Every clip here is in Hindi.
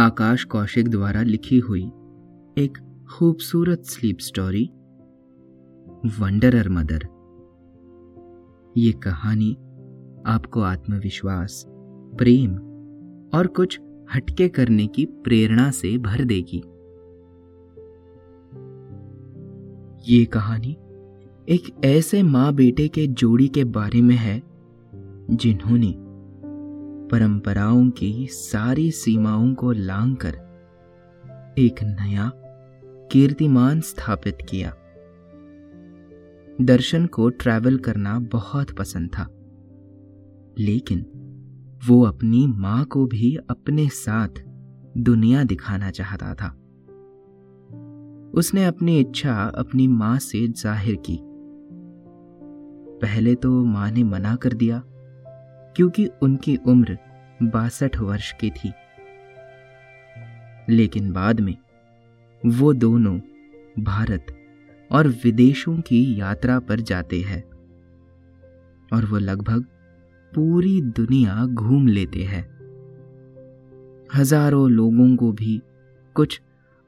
आकाश कौशिक द्वारा लिखी हुई एक खूबसूरत स्लीप स्टोरी वंडरर मदर ये कहानी आपको आत्मविश्वास, प्रेम और कुछ हटके करने की प्रेरणा से भर देगी। ये कहानी एक ऐसे माँ बेटे के जोड़ी के बारे में है जिन्होंने परंपराओं की सारी सीमाओं को लांघकर एक नया कीर्तिमान स्थापित किया। दर्शन को ट्रैवल करना बहुत पसंद था। लेकिन वो अपनी माँ को भी अपने साथ दुनिया दिखाना चाहता था। उसने अपनी इच्छा अपनी माँ से ज़ाहिर की। पहले तो माँ ने मना कर दिया। क्योंकि उनकी उम्र बासठ वर्ष की थी। लेकिन बाद में वो दोनों भारत और विदेशों की यात्रा पर जाते हैं और वो लगभग पूरी दुनिया घूम लेते हैं। हज़ारों लोगों को भी कुछ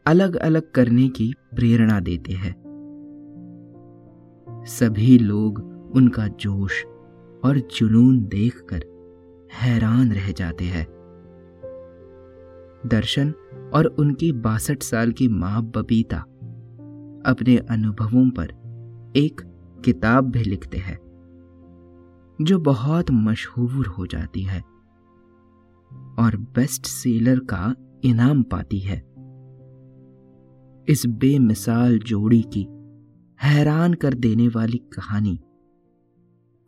अलग अलग करने की प्रेरणा देते हैं। सभी लोग उनका जोश और जुनून देखकर हैरान रह जाते हैं। दर्शन और उनकी बासठ साल की माँ बबीता अपने अनुभवों पर एक किताब भी लिखते हैं, जो बहुत मशहूर हो जाती है और बेस्ट सेलर का इनाम पाती है। इस बेमिसाल जोड़ी की हैरान कर देने वाली कहानी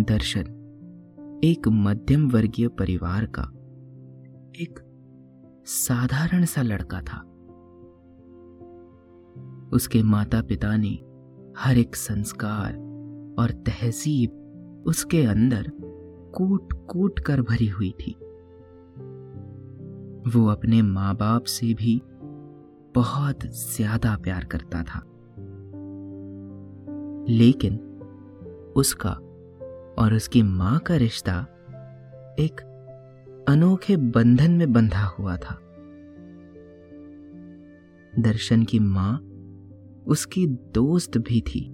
दर्शन, एक मध्यम वर्गीय परिवार का एक साधारण सा लड़का था। उसके माता पिता ने हर एक संस्कार और तहजीब उसके अंदर कूट कूट कर भरी हुई थी। वो अपने माँ बाप से भी बहुत ज़्यादा प्यार करता था। लेकिन उसका और उसकी माँ का रिश्ता एक अनोखे बंधन में बंधा हुआ था। दर्शन की माँ उसकी दोस्त भी थी।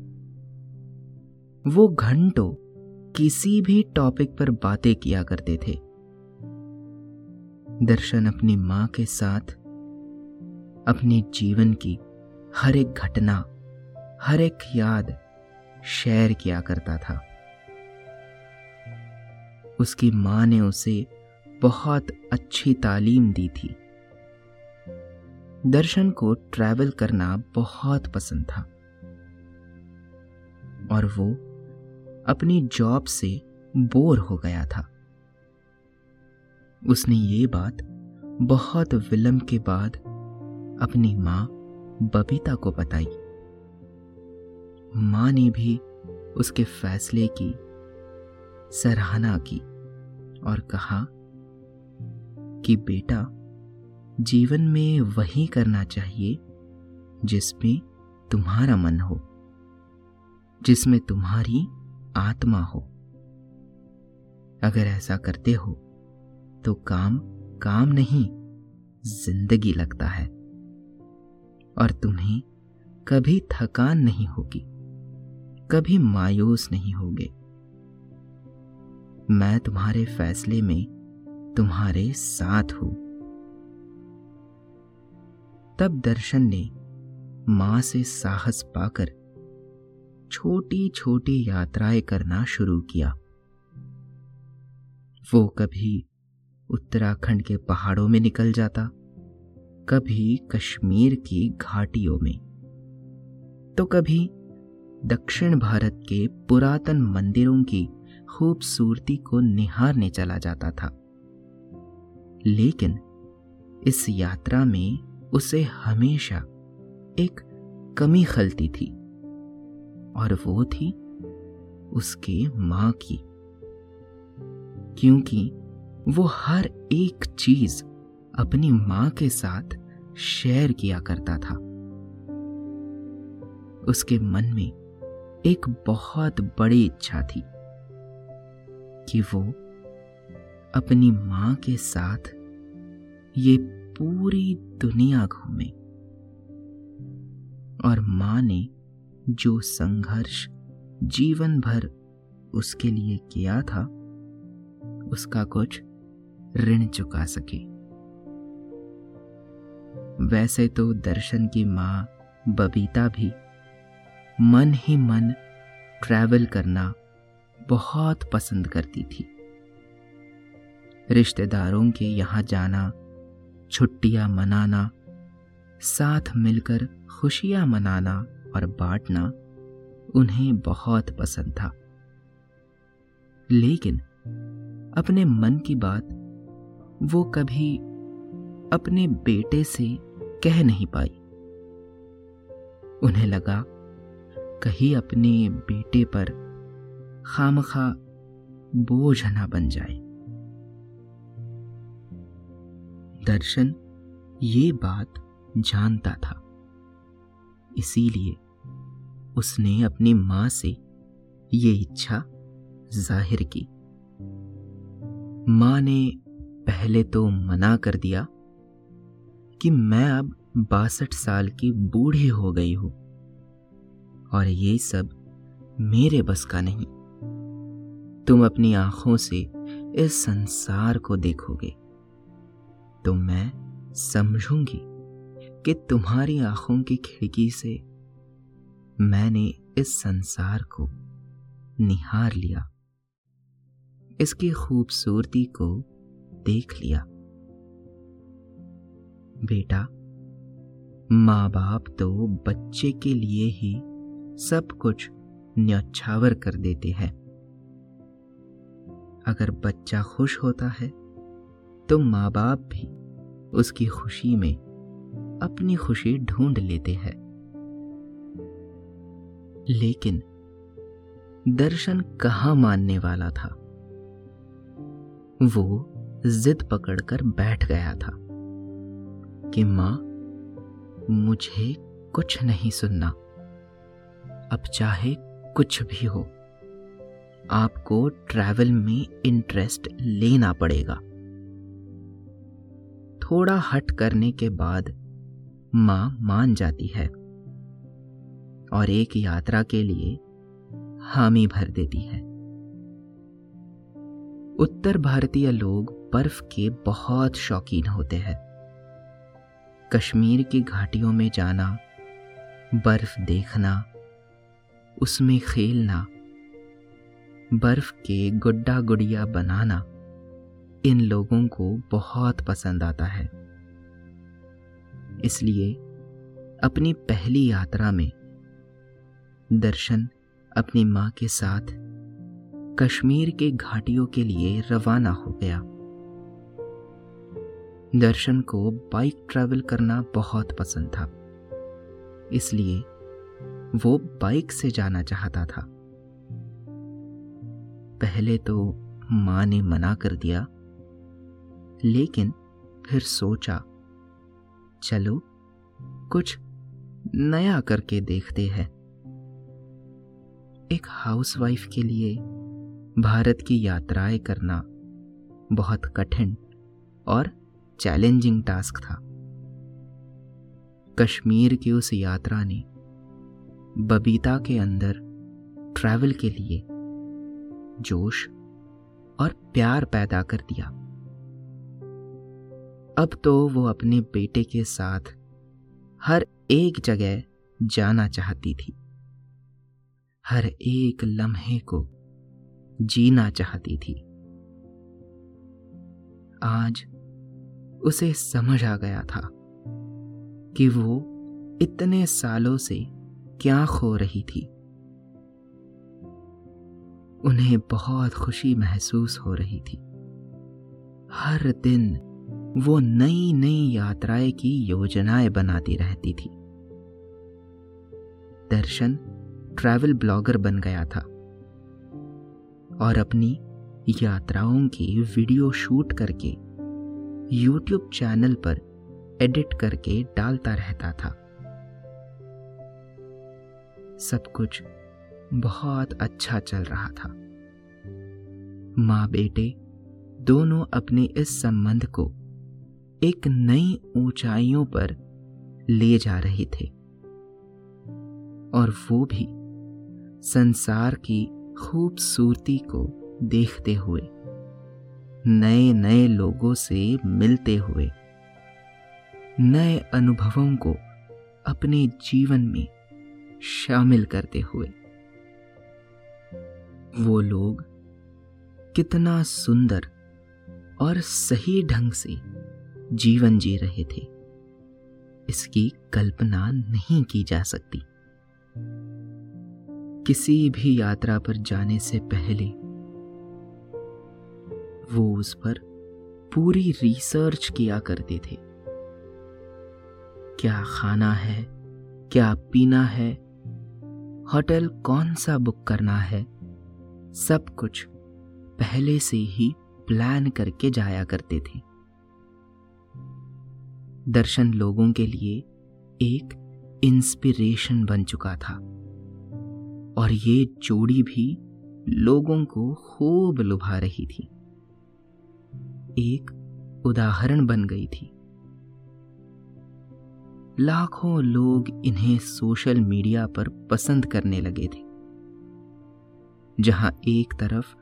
वो घंटों किसी भी टॉपिक पर बातें किया करते थे। दर्शन अपनी माँ के साथ अपने जीवन की हर एक घटना, हर एक याद शेयर किया करता था। उसकी माँ ने उसे बहुत अच्छी तालीम दी थी। दर्शन को ट्रैवल करना बहुत पसंद था। और वो अपनी जॉब से बोर हो गया था। उसने ये बात बहुत विलंब के बाद अपनी माँ बबीता को बताई। माँ ने भी उसके फैसले की सराहना की। और कहा कि बेटा, जीवन में वही करना चाहिए जिसमें तुम्हारा मन हो, जिसमें तुम्हारी आत्मा हो। अगर ऐसा करते हो तो काम काम नहीं, ज़िंदगी लगता है और तुम्हें कभी थकान नहीं होगी, कभी मायूस नहीं होगे। मैं तुम्हारे फैसले में तुम्हारे साथ हूँ। तब दर्शन ने माँ से साहस पाकर छोटी छोटी यात्राएँ करना शुरू किया। वो कभी उत्तराखंड के पहाड़ों में निकल जाता, कभी कश्मीर की घाटियों में तो कभी दक्षिण भारत के पुरातन मंदिरों की खूबसूरती को निहारने चला जाता था। लेकिन इस यात्रा में उसे हमेशा एक कमी खलती थी, और वो थी उसके माँ की। क्योंकि वो हर एक चीज़ अपनी माँ के साथ शेयर किया करता था। उसके मन में एक बहुत बड़ी इच्छा थी। कि वो अपनी माँ के साथ ये पूरी दुनिया घूमे। और माँ ने जो संघर्ष जीवन भर उसके लिए किया था, उसका कुछ ऋण चुका सके। वैसे तो दर्शन की माँ बबीता भी मन ही मन ट्रैवल करना बहुत पसंद करती थी। रिश्तेदारों के यहाँ जाना, छुट्टियाँ मनाना, साथ मिलकर खुशियाँ मनाना और बांटना उन्हें बहुत पसंद था। लेकिन अपने मन की बात वो कभी अपने बेटे से कह नहीं पाई। उन्हें लगा, कहीं अपने बेटे पर खामखा बोझ ना बन जाए। दर्शन ये बात जानता था। इसीलिए उसने अपनी माँ से ये इच्छा ज़ाहिर की। माँ ने पहले तो मना कर दिया कि मैं अब बासठ साल की बूढ़ी हो गई हूँ और ये सब मेरे बस का नहीं। तुम अपनी आँखों से इस संसार को देखोगे तो मैं समझूँगी कि तुम्हारी आँखों की खिड़की से मैंने इस संसार को निहार लिया, इसकी खूबसूरती को देख लिया। बेटा माँ बाप तो बच्चे के लिए ही सब कुछ न्यौछावर कर देते हैं। अगर बच्चा खुश होता है तो माँ बाप भी उसकी खुशी में अपनी खुशी ढूंढ लेते हैं। लेकिन दर्शन कहाँ मानने वाला था? वो जिद पकड़कर बैठ गया था कि, माँ, मुझे कुछ नहीं सुनना। अब चाहे कुछ भी हो। आपको ट्रैवल में इंटरेस्ट लेना पड़ेगा। थोड़ा हट करने के बाद माँ मान जाती है और एक यात्रा के लिए हामी भर देती है। उत्तर भारतीय लोग बर्फ़ के बहुत शौकीन होते हैं। कश्मीर की घाटियों में जाना, बर्फ़ देखना, उसमें खेलना बर्फ़ के गुड्डा गुड़िया बनाना इन लोगों को बहुत पसंद आता है। इसलिए अपनी पहली यात्रा में दर्शन अपनी माँ के साथ कश्मीर के घाटियों के लिए रवाना हो गया। दर्शन को बाइक ट्रैवल करना बहुत पसंद था, इसलिए वो बाइक से जाना चाहता था। पहले तो माँ ने मना कर दिया, लेकिन फिर सोचा, चलो, कुछ नया करके देखते हैं। एक हाउसवाइफ के लिए भारत की यात्राएँ करना बहुत कठिन और चैलेंजिंग टास्क था। कश्मीर की उस यात्रा ने बबीता के अंदर ट्रैवल के लिए जोश और प्यार पैदा कर दिया। अब तो वो अपने बेटे के साथ हर एक जगह जाना चाहती थी। हर एक लम्हे को जीना चाहती थी। आज उसे समझ आ गया था कि वो इतने सालों से क्या खो रही थी। उन्हें बहुत खुशी महसूस हो रही थी। हर दिन वो नई नई यात्राएँ की योजनाएँ बनाती रहती थी। दर्शन ट्रैवल ब्लॉगर बन गया था और अपनी यात्राओं की वीडियो शूट करके यूट्यूब चैनल पर एडिट करके डालता रहता था। सब कुछ बहुत अच्छा चल रहा था। माँ बेटे दोनों अपने इस संबंध को एक नई ऊंचाइयों पर ले जा रहे थे। और वो भी संसार की खूबसूरती को देखते हुए नए नए लोगों से मिलते हुए, नए अनुभवों को अपने जीवन में शामिल करते हुए। वो लोग कितना सुंदर और सही ढंग से जीवन जी रहे थे। इसकी कल्पना नहीं की जा सकती। किसी भी यात्रा पर जाने से पहले वो उस पर पूरी रिसर्च किया करते थे। क्या खाना है, क्या पीना है, होटल कौन सा बुक करना है सब कुछ पहले से ही प्लान करके जाया करते थे। दर्शन लोगों के लिए एक इंस्पिरेशन बन चुका था। और ये जोड़ी भी लोगों को खूब लुभा रही थी। एक उदाहरण बन गई थी। लाखों लोग इन्हें सोशल मीडिया पर पसंद करने लगे थे। जहाँ एक तरफ़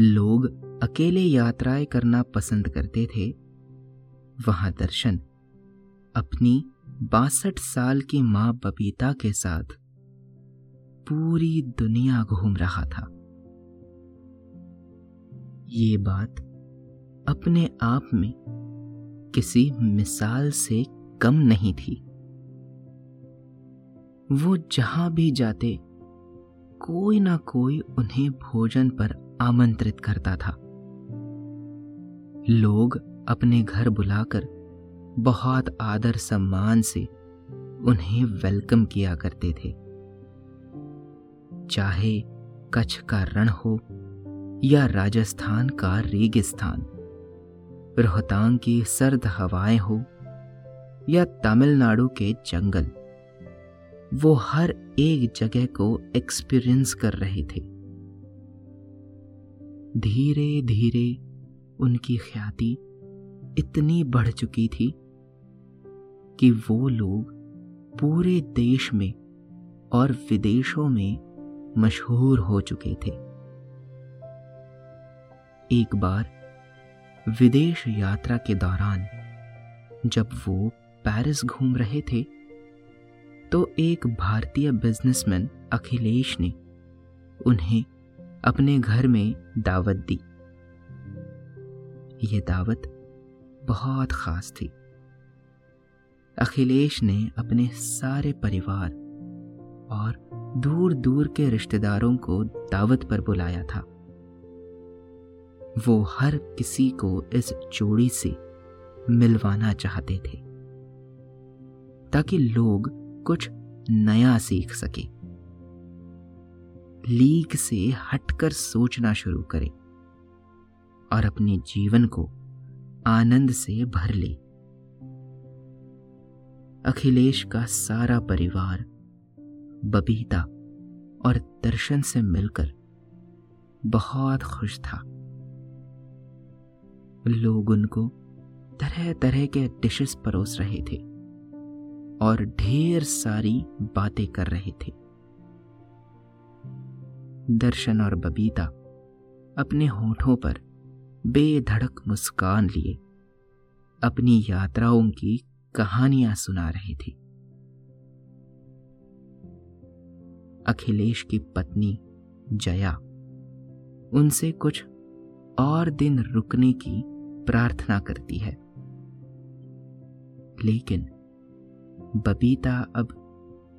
लोग अकेले यात्राएँ करना पसंद करते थे, वहाँ दर्शन अपनी बासठ साल की माँ बबीता के साथ पूरी दुनिया घूम रहा था। ये बात अपने आप में किसी मिसाल से कम नहीं थी। वो जहाँ भी जाते कोई ना कोई उन्हें भोजन पर आमंत्रित करता था। लोग अपने घर बुलाकर बहुत आदर सम्मान से उन्हें वेलकम किया करते थे। चाहे कच्छ का रण हो या राजस्थान का रेगिस्तान, रोहतांग की सर्द हवाएँ हो या तमिलनाडु के जंगल वो हर एक जगह को एक्सपीरियंस कर रहे थे। धीरे धीरे उनकी ख्याति इतनी बढ़ चुकी थी कि वो लोग पूरे देश में और विदेशों में मशहूर हो चुके थे। एक बार विदेश यात्रा के दौरान जब वो पेरिस घूम रहे थे तो एक भारतीय बिजनेसमैन अखिलेश ने उन्हें अपने घर में दावत दी। ये दावत बहुत खास थी। अखिलेश ने अपने सारे परिवार और दूर दूर के रिश्तेदारों को दावत पर बुलाया था। वो हर किसी को इस जोड़ी से मिलवाना चाहते थे, ताकि लोग कुछ नया सीख सके। लीक से हटकर सोचना शुरू करें और अपने जीवन को आनंद से भर ले। अखिलेश का सारा परिवार, बबीता और दर्शन से मिलकर बहुत खुश था। लोग उनको तरह तरह के डिशेस परोस रहे थे। और ढेर सारी बातें कर रहे थे। दर्शन और बबीता अपने होठों पर बेधड़क मुस्कान लिए, अपनी यात्राओं की कहानियाँ सुना रहे थे। अखिलेश की पत्नी जया उनसे कुछ और दिन रुकने की प्रार्थना करती है। लेकिन बबीता अब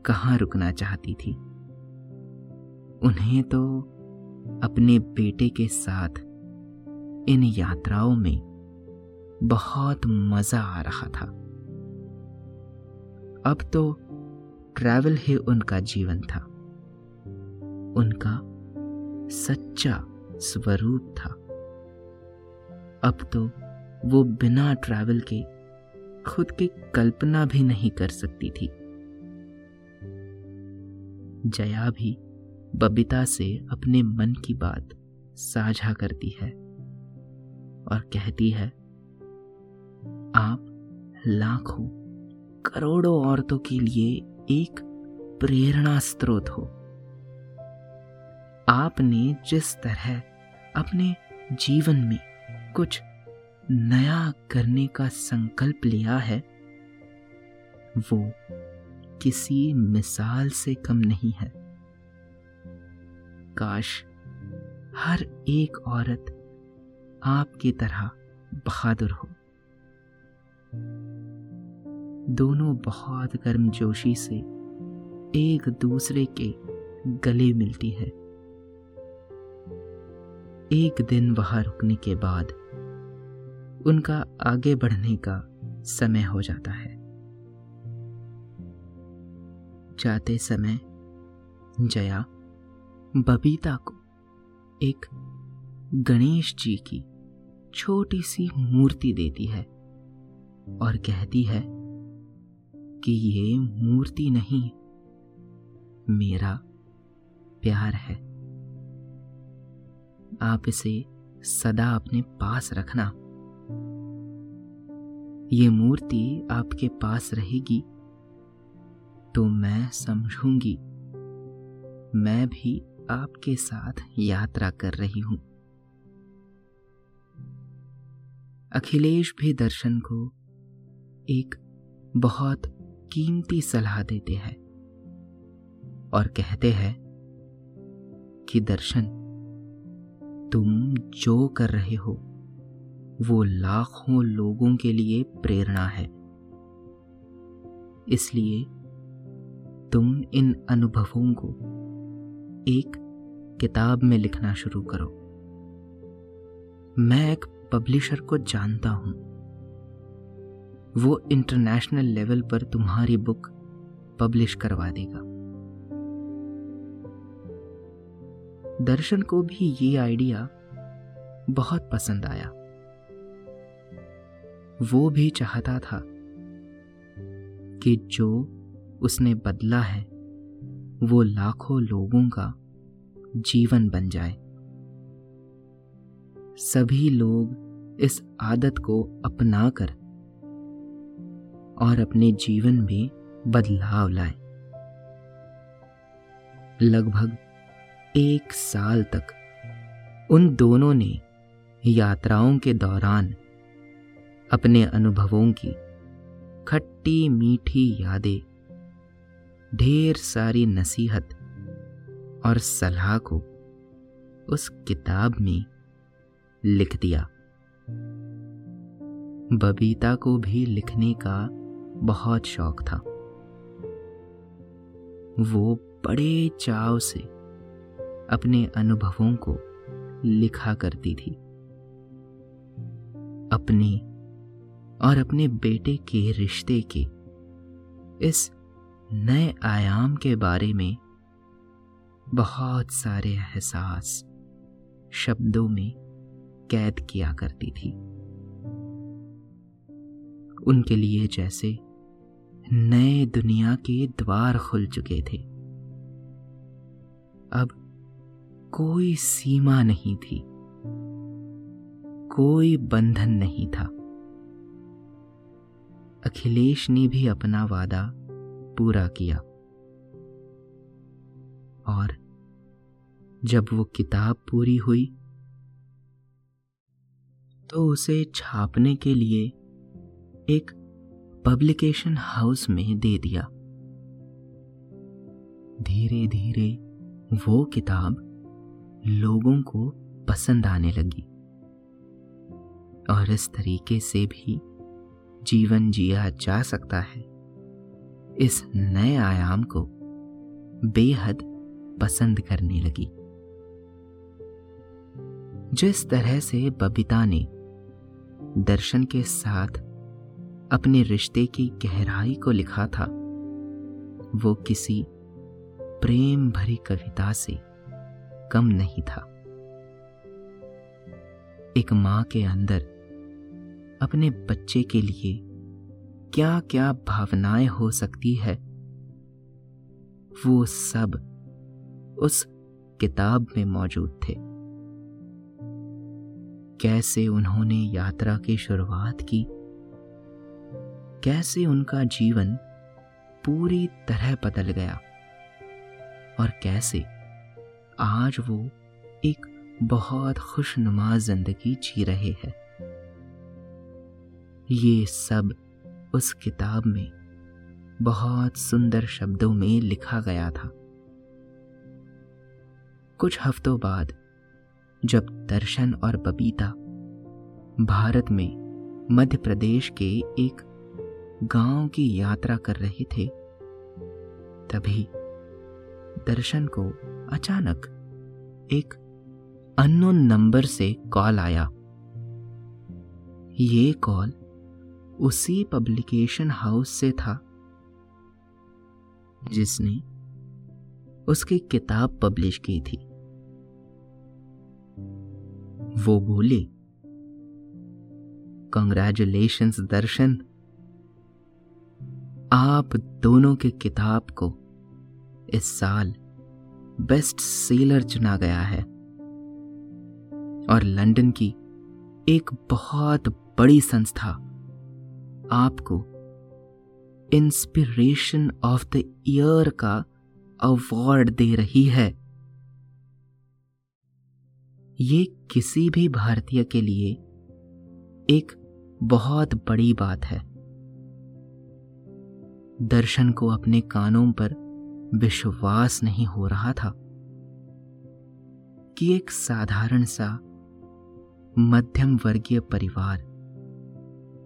कहाँ रुकना चाहती थी? उन्हें तो अपने बेटे के साथ इन यात्राओं में बहुत मज़ा आ रहा था। अब तो ट्रैवल ही उनका जीवन था। उनका सच्चा स्वरूप था। अब तो वो बिना ट्रैवल के खुद की कल्पना भी नहीं कर सकती थी। जया भी बबीता से अपने मन की बात साझा करती है और कहती है, आप लाखों, करोड़ों औरतों के लिए एक प्रेरणा स्रोत हो। आपने जिस तरह अपने जीवन में कुछ नया करने का संकल्प लिया है, वो किसी मिसाल से कम नहीं है। काश हर एक औरत आपकी तरह बहादुर हो। दोनों बहुत गर्मजोशी से एक दूसरे के गले मिलती है। एक दिन वहाँ रुकने के बाद उनका आगे बढ़ने का समय हो जाता है। जाते समय जया बबीता को एक गणेश जी की छोटी सी मूर्ति देती है और कहती है कि ये मूर्ति नहीं, मेरा प्यार है। आप इसे सदा अपने पास रखना। ये मूर्ति आपके पास रहेगी तो मैं समझूँगी। मैं भी आपके साथ यात्रा कर रही हूँ। अखिलेश भी दर्शन को एक बहुत कीमती सलाह देते हैं और कहते हैं कि, दर्शन, तुम जो कर रहे हो वो लाखों लोगों के लिए प्रेरणा है। इसलिए तुम इन अनुभवों को एक किताब में लिखना शुरू करो। मैं एक पब्लिशर को जानता हूँ। वो इंटरनेशनल लेवल पर तुम्हारी बुक पब्लिश करवा देगा। दर्शन को भी ये आइडिया बहुत पसंद आया। वो भी चाहता था कि जो उसने बदला है, वो लाखों लोगों का जीवन बन जाए। सभी लोग इस आदत को अपनाकर और अपने जीवन में बदलाव लाए। लगभग एक साल तक उन दोनों ने यात्राओं के दौरान अपने अनुभवों की खट्टी मीठी यादें, ढेर सारी नसीहत और सलाह को उस किताब में लिख दिया। बबीता को भी लिखने का बहुत शौक था। वो बड़े चाव से अपने अनुभवों को लिखा करती थी। अपने और अपने बेटे के रिश्ते के। इस नए आयाम के बारे में बहुत सारे एहसास शब्दों में कैद किया करती थी। उनके लिए जैसे नए दुनिया के द्वार खुल चुके थे। अब कोई सीमा नहीं थी, कोई बंधन नहीं था। अखिलेश ने भी अपना वादा पूरा किया। और जब वो किताब पूरी हुई तो उसे छापने के लिए एक पब्लिकेशन हाउस में दे दिया। धीरे धीरे वो किताब लोगों को पसंद आने लगी। और इस तरीके से भी जीवन जिया जा सकता है। इस नए आयाम को बेहद पसंद करने लगी। जिस तरह से बबीता ने दर्शन के साथ अपने रिश्ते की गहराई को लिखा था, वो किसी प्रेम भरी कविता से कम नहीं था। एक माँ के अंदर अपने बच्चे के लिए क्या क्या भावनाएँ हो सकती है? वो सब उस किताब में मौजूद थे। कैसे उन्होंने यात्रा की शुरुआत की? कैसे उनका जीवन पूरी तरह बदल गया? और कैसे आज वो एक बहुत खुशनुमा ज़िंदगी जी रहे हैं? ये सब उस किताब में बहुत सुंदर शब्दों में लिखा गया था। कुछ हफ्तों बाद, जब दर्शन और बबीता भारत में मध्य प्रदेश के एक गाँव की यात्रा कर रहे थे, तभी दर्शन को अचानक एक अननोन नंबर से कॉल आया। ये कॉल उसी पब्लिकेशन हाउस से था, जिसने उसकी किताब पब्लिश की थी। वो बोले कंग्रेचुलेशंस दर्शन। आप दोनों की किताब को इस साल बेस्ट सेलर चुना गया है और लंदन की एक बहुत बड़ी संस्था आपको इंस्पिरेशन ऑफ़ द ईयर का अवार्ड दे रही है। ये किसी भी भारतीय के लिए एक बहुत बड़ी बात है। दर्शन को अपने कानों पर विश्वास नहीं हो रहा था कि एक साधारण सा मध्यम वर्गीय परिवार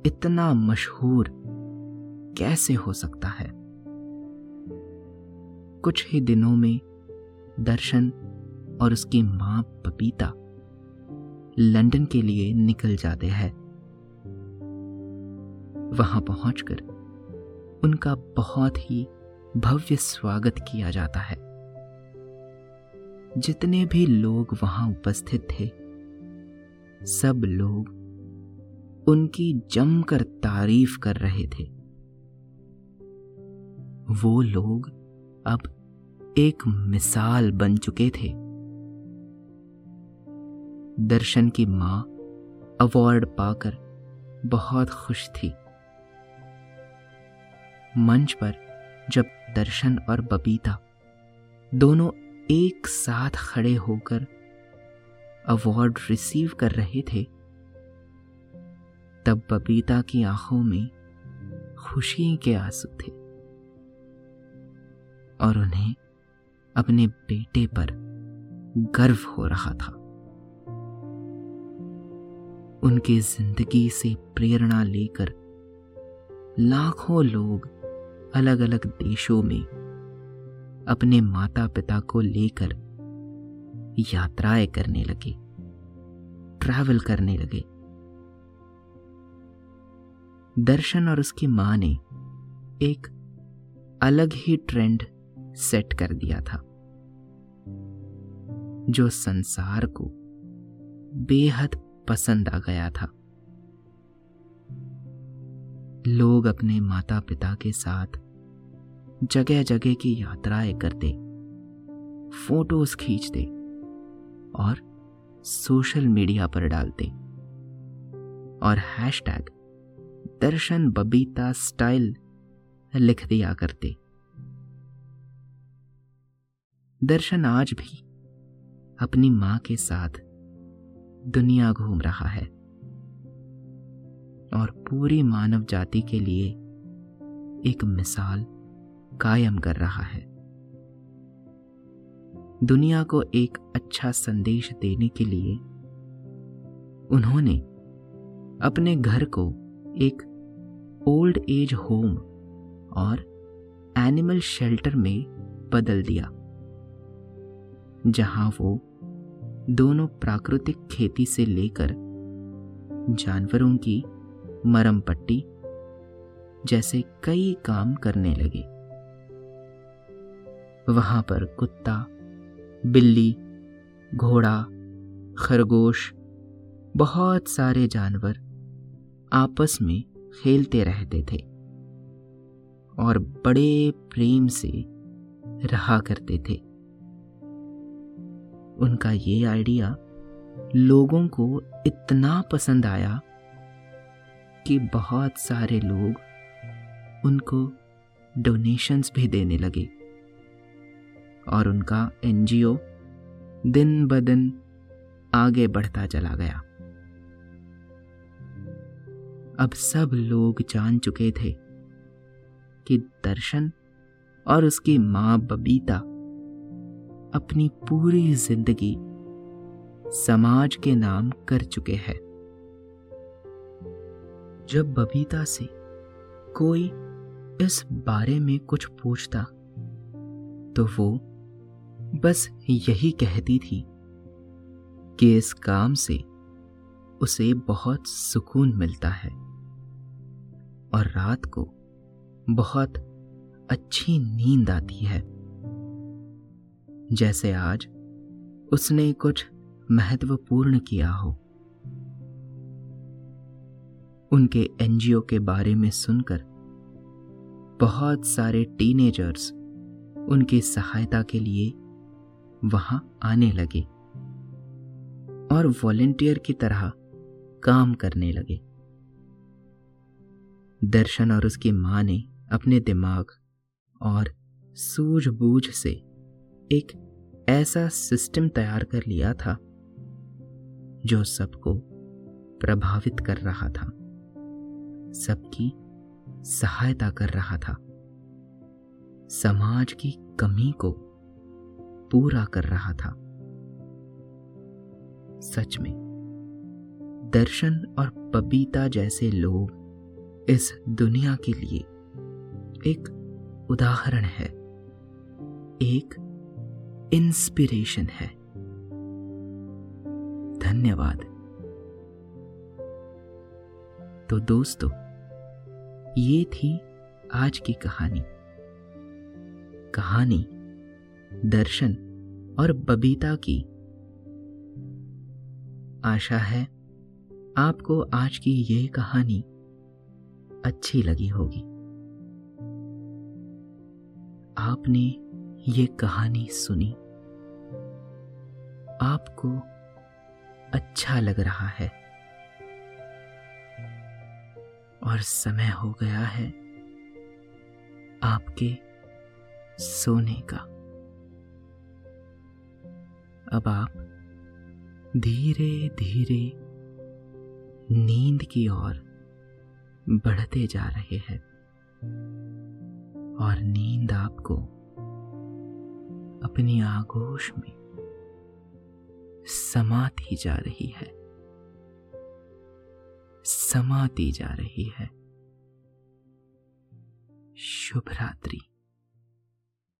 इतना मशहूर कैसे हो सकता है? कुछ ही दिनों में दर्शन और उसकी माँ पपीता लंदन के लिए निकल जाते हैं। वहाँ पहुंचकर उनका बहुत ही भव्य स्वागत किया जाता है। जितने भी लोग वहाँ उपस्थित थे, सब लोग उनकी जमकर तारीफ़ कर रहे थे। वो लोग अब एक मिसाल बन चुके थे। दर्शन की माँ अवार्ड पाकर बहुत खुश थी। मंच पर जब दर्शन और बबीता दोनों एक साथ खड़े होकर अवार्ड रिसीव कर रहे थे तब बबीता की आँखों में खुशी के आँसू थे और उन्हें अपने बेटे पर गर्व हो रहा था। उनकी ज़िंदगी से प्रेरणा लेकर लाखों लोग अलग अलग देशों में अपने माता पिता को लेकर यात्राएँ करने लगे ट्रैवल करने लगे। दर्शन और उसकी माँ ने एक अलग ही ट्रेंड सेट कर दिया था, जो संसार को बेहद पसंद आ गया था। लोग अपने माता पिता के साथ जगह जगह की यात्राएँ करते फ़ोटोज़ खींचते और सोशल मीडिया पर डालते और हैशटैग दर्शन बबीता स्टाइल लिख दिया करते। दर्शन आज भी अपनी माँ के साथ दुनिया घूम रहा है और पूरी मानव जाति के लिए एक मिसाल कायम कर रहा है। दुनिया को एक अच्छा संदेश देने के लिए उन्होंने अपने घर को एक ओल्ड एज होम और एनिमल शेल्टर में बदल दिया, जहाँ वो दोनों प्राकृतिक खेती से लेकर जानवरों की मरम पट्टी जैसे कई काम करने लगे। वहाँ पर कुत्ता, बिल्ली, घोड़ा, खरगोश, बहुत सारे जानवर आपस में खेलते रहते थे और बड़े प्रेम से रहा करते थे। उनका ये आइडिया लोगों को इतना पसंद आया कि बहुत सारे लोग उनको डोनेशंस भी देने लगे और उनका एनजीओ दिन ब दिन आगे बढ़ता चला गया। अब सब लोग जान चुके थे कि दर्शन और उसकी माँ बबीता अपनी पूरी ज़िंदगी समाज के नाम कर चुके हैं। जब बबीता से कोई इस बारे में कुछ पूछता तो वो बस यही कहती थी कि इस काम से उसे बहुत सुकून मिलता है। और रात को बहुत अच्छी नींद आती है। जैसे आज उसने कुछ महत्वपूर्ण किया हो। उनके एनजीओ के बारे में सुनकर बहुत सारे टीनेजर्स उनकी सहायता के लिए वहाँ आने लगे और वॉलेंटियर की तरह काम करने लगे। दर्शन और उसकी माँ ने अपने दिमाग और सूझबूझ से एक ऐसा सिस्टम तैयार कर लिया था, जो सबको प्रभावित कर रहा था, सबकी सहायता कर रहा था, समाज की कमी को पूरा कर रहा था। सच में, दर्शन और पपीता जैसे लोग इस दुनिया के लिए एक उदाहरण है। एक इंस्पिरेशन है। धन्यवाद। तो दोस्तों, ये थी आज की कहानी। कहानी, दर्शन और बबीता की। आशा है आपको आज की यह कहानी अच्छी लगी होगी। आपने ये कहानी सुनी। आपको अच्छा लग रहा है। और समय हो गया है आपके सोने का। अब आप धीरे धीरे नींद की ओर बढ़ते जा रहे हैं। और नींद आपको अपनी आगोश में समाती जा रही है। समाती जा रही है। शुभ रात्रि।